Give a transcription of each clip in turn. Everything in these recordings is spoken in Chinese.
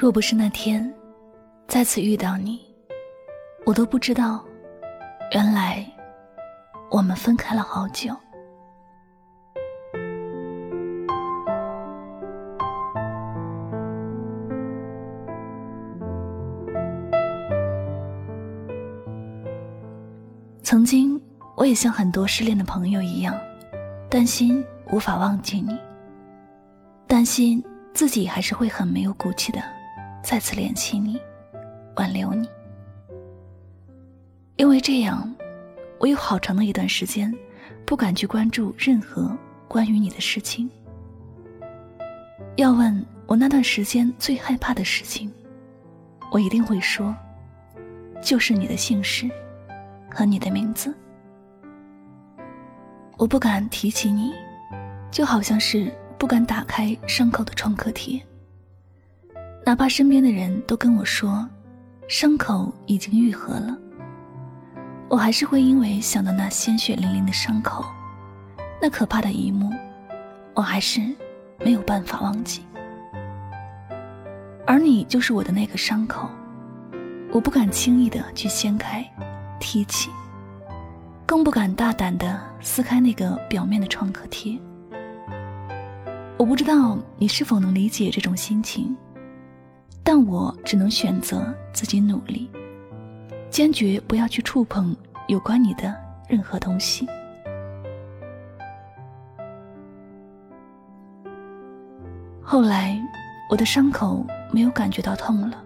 若不是那天再次遇到你，我都不知道，原来我们分开了好久。曾经，我也像很多失恋的朋友一样，担心无法忘记你，担心自己还是会很没有骨气的。再次联系你，挽留你，因为这样，我有好长的一段时间不敢去关注任何关于你的事情。要问我那段时间最害怕的事情，我一定会说，就是你的姓氏和你的名字。我不敢提起你，就好像是不敢打开伤口的创可贴。哪怕身边的人都跟我说，伤口已经愈合了，我还是会因为想到那鲜血淋淋的伤口，那可怕的一幕，我还是没有办法忘记。而你就是我的那个伤口，我不敢轻易的去掀开、提起，更不敢大胆的撕开那个表面的创可贴。我不知道你是否能理解这种心情。但我只能选择自己努力，坚决不要去触碰有关你的任何东西。后来，我的伤口没有感觉到痛了，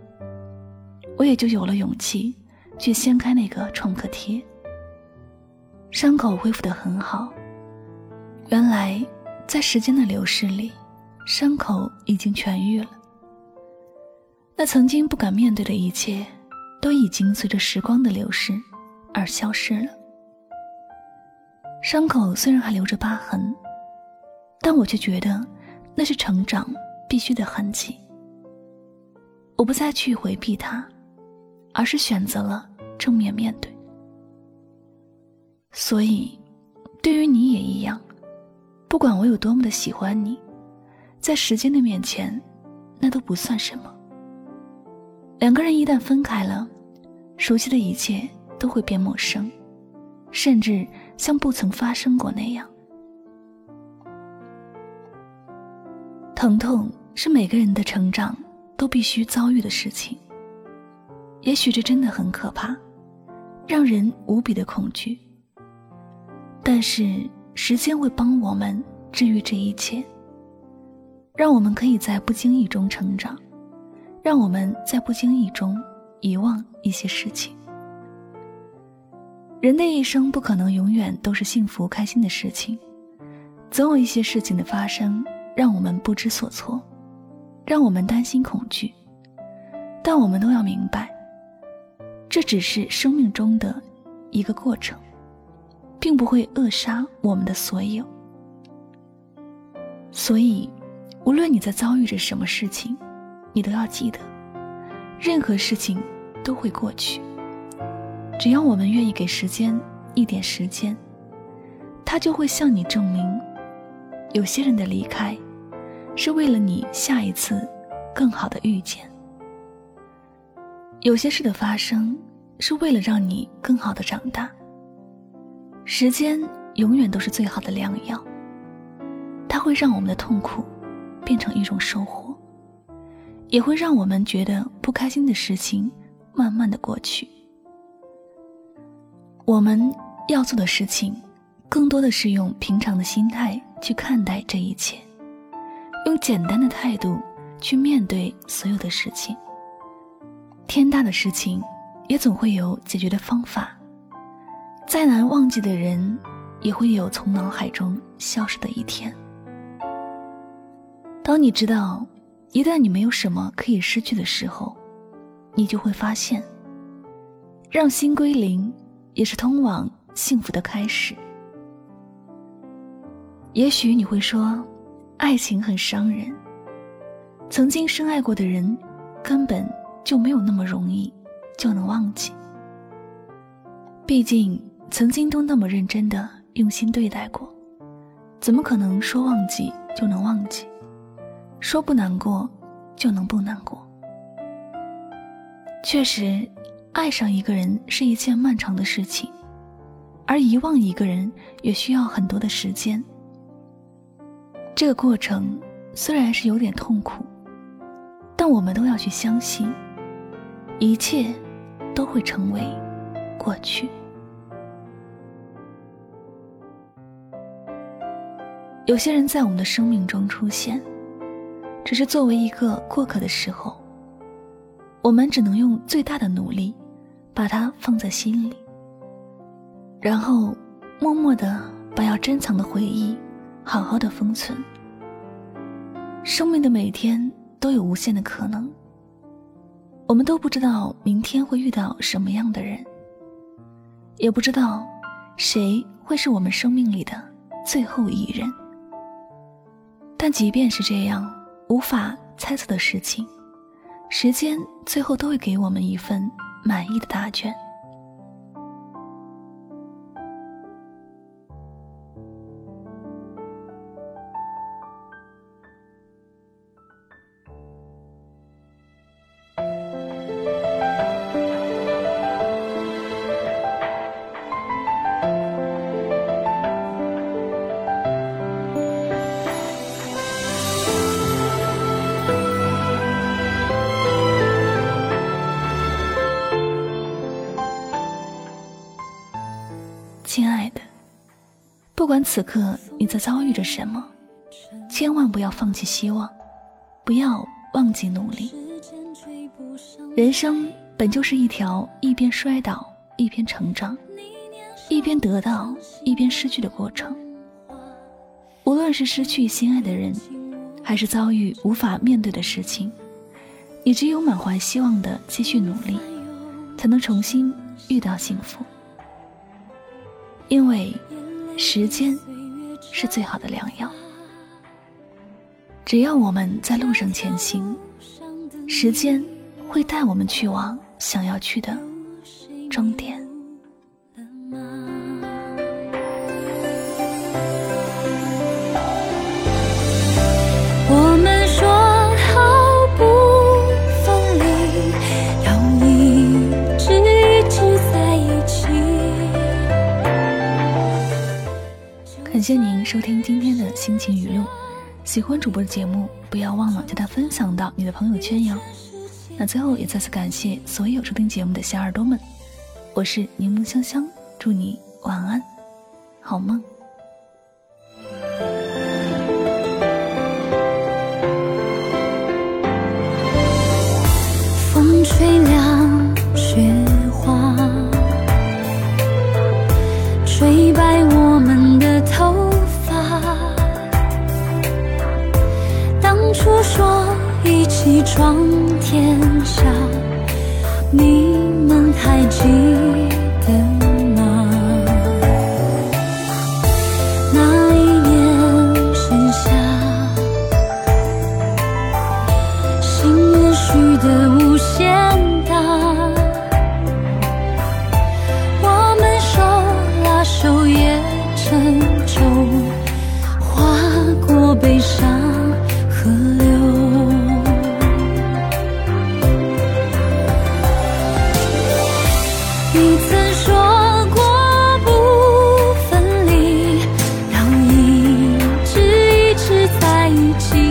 我也就有了勇气去掀开那个创可贴。伤口恢复的很好，原来在时间的流逝里，伤口已经痊愈了。那曾经不敢面对的一切，都已经随着时光的流逝而消失了。伤口虽然还留着疤痕，但我却觉得那是成长必须的痕迹。我不再去回避它，而是选择了正面面对。所以，对于你也一样，不管我有多么的喜欢你，在时间的面前，那都不算什么。两个人一旦分开了，熟悉的一切都会变陌生，甚至像不曾发生过那样。疼痛是每个人的成长都必须遭遇的事情。也许这真的很可怕，让人无比的恐惧。但是时间会帮我们治愈这一切，让我们可以在不经意中成长。让我们在不经意中遗忘一些事情。人的一生不可能永远都是幸福开心的事情，总有一些事情的发生让我们不知所措，让我们担心恐惧。但我们都要明白，这只是生命中的一个过程，并不会扼杀我们的所有。所以，无论你在遭遇着什么事情。你都要记得，任何事情都会过去。只要我们愿意给时间一点时间，它就会向你证明，有些人的离开，是为了你下一次更好的遇见；有些事的发生，是为了让你更好的长大。时间永远都是最好的良药，它会让我们的痛苦变成一种收获。也会让我们觉得不开心的事情慢慢的过去。我们要做的事情，更多的是用平常的心态去看待这一切，用简单的态度去面对所有的事情。天大的事情，也总会有解决的方法；再难忘记的人，也会有从脑海中消失的一天。当你知道，一旦你没有什么可以失去的时候，你就会发现，让心归零，也是通往幸福的开始。也许你会说，爱情很伤人，曾经深爱过的人，根本就没有那么容易就能忘记。毕竟，曾经都那么认真的用心对待过，怎么可能说忘记就能忘记？说不难过，就能不难过。确实，爱上一个人是一件漫长的事情，而遗忘一个人也需要很多的时间。这个过程虽然是有点痛苦，但我们都要去相信，一切都会成为过去。有些人在我们的生命中出现。只是作为一个过客的时候，我们只能用最大的努力，把它放在心里，然后默默的把要珍藏的回忆，好好的封存。生命的每天都有无限的可能，我们都不知道明天会遇到什么样的人，也不知道谁会是我们生命里的最后一人。但即便是这样。无法猜测的事情，时间最后都会给我们一份满意的答卷。不管此刻你在遭遇着什么，千万不要放弃希望，不要忘记努力。人生本就是一条一边摔倒一边成长，一边得到一边失去的过程。无论是失去心爱的人，还是遭遇无法面对的事情，你只有满怀希望的继续努力，才能重新遇到幸福。因为时间是最好的良药，只要我们在路上前行，时间会带我们去往想要去的终点。感谢您收听今天的心情语录，喜欢主播的节目，不要忘了将它分享到你的朋友圈哟。那最后也再次感谢所有收听节目的小耳朵们，我是柠檬香香，祝你晚安，好梦。闯天下，你起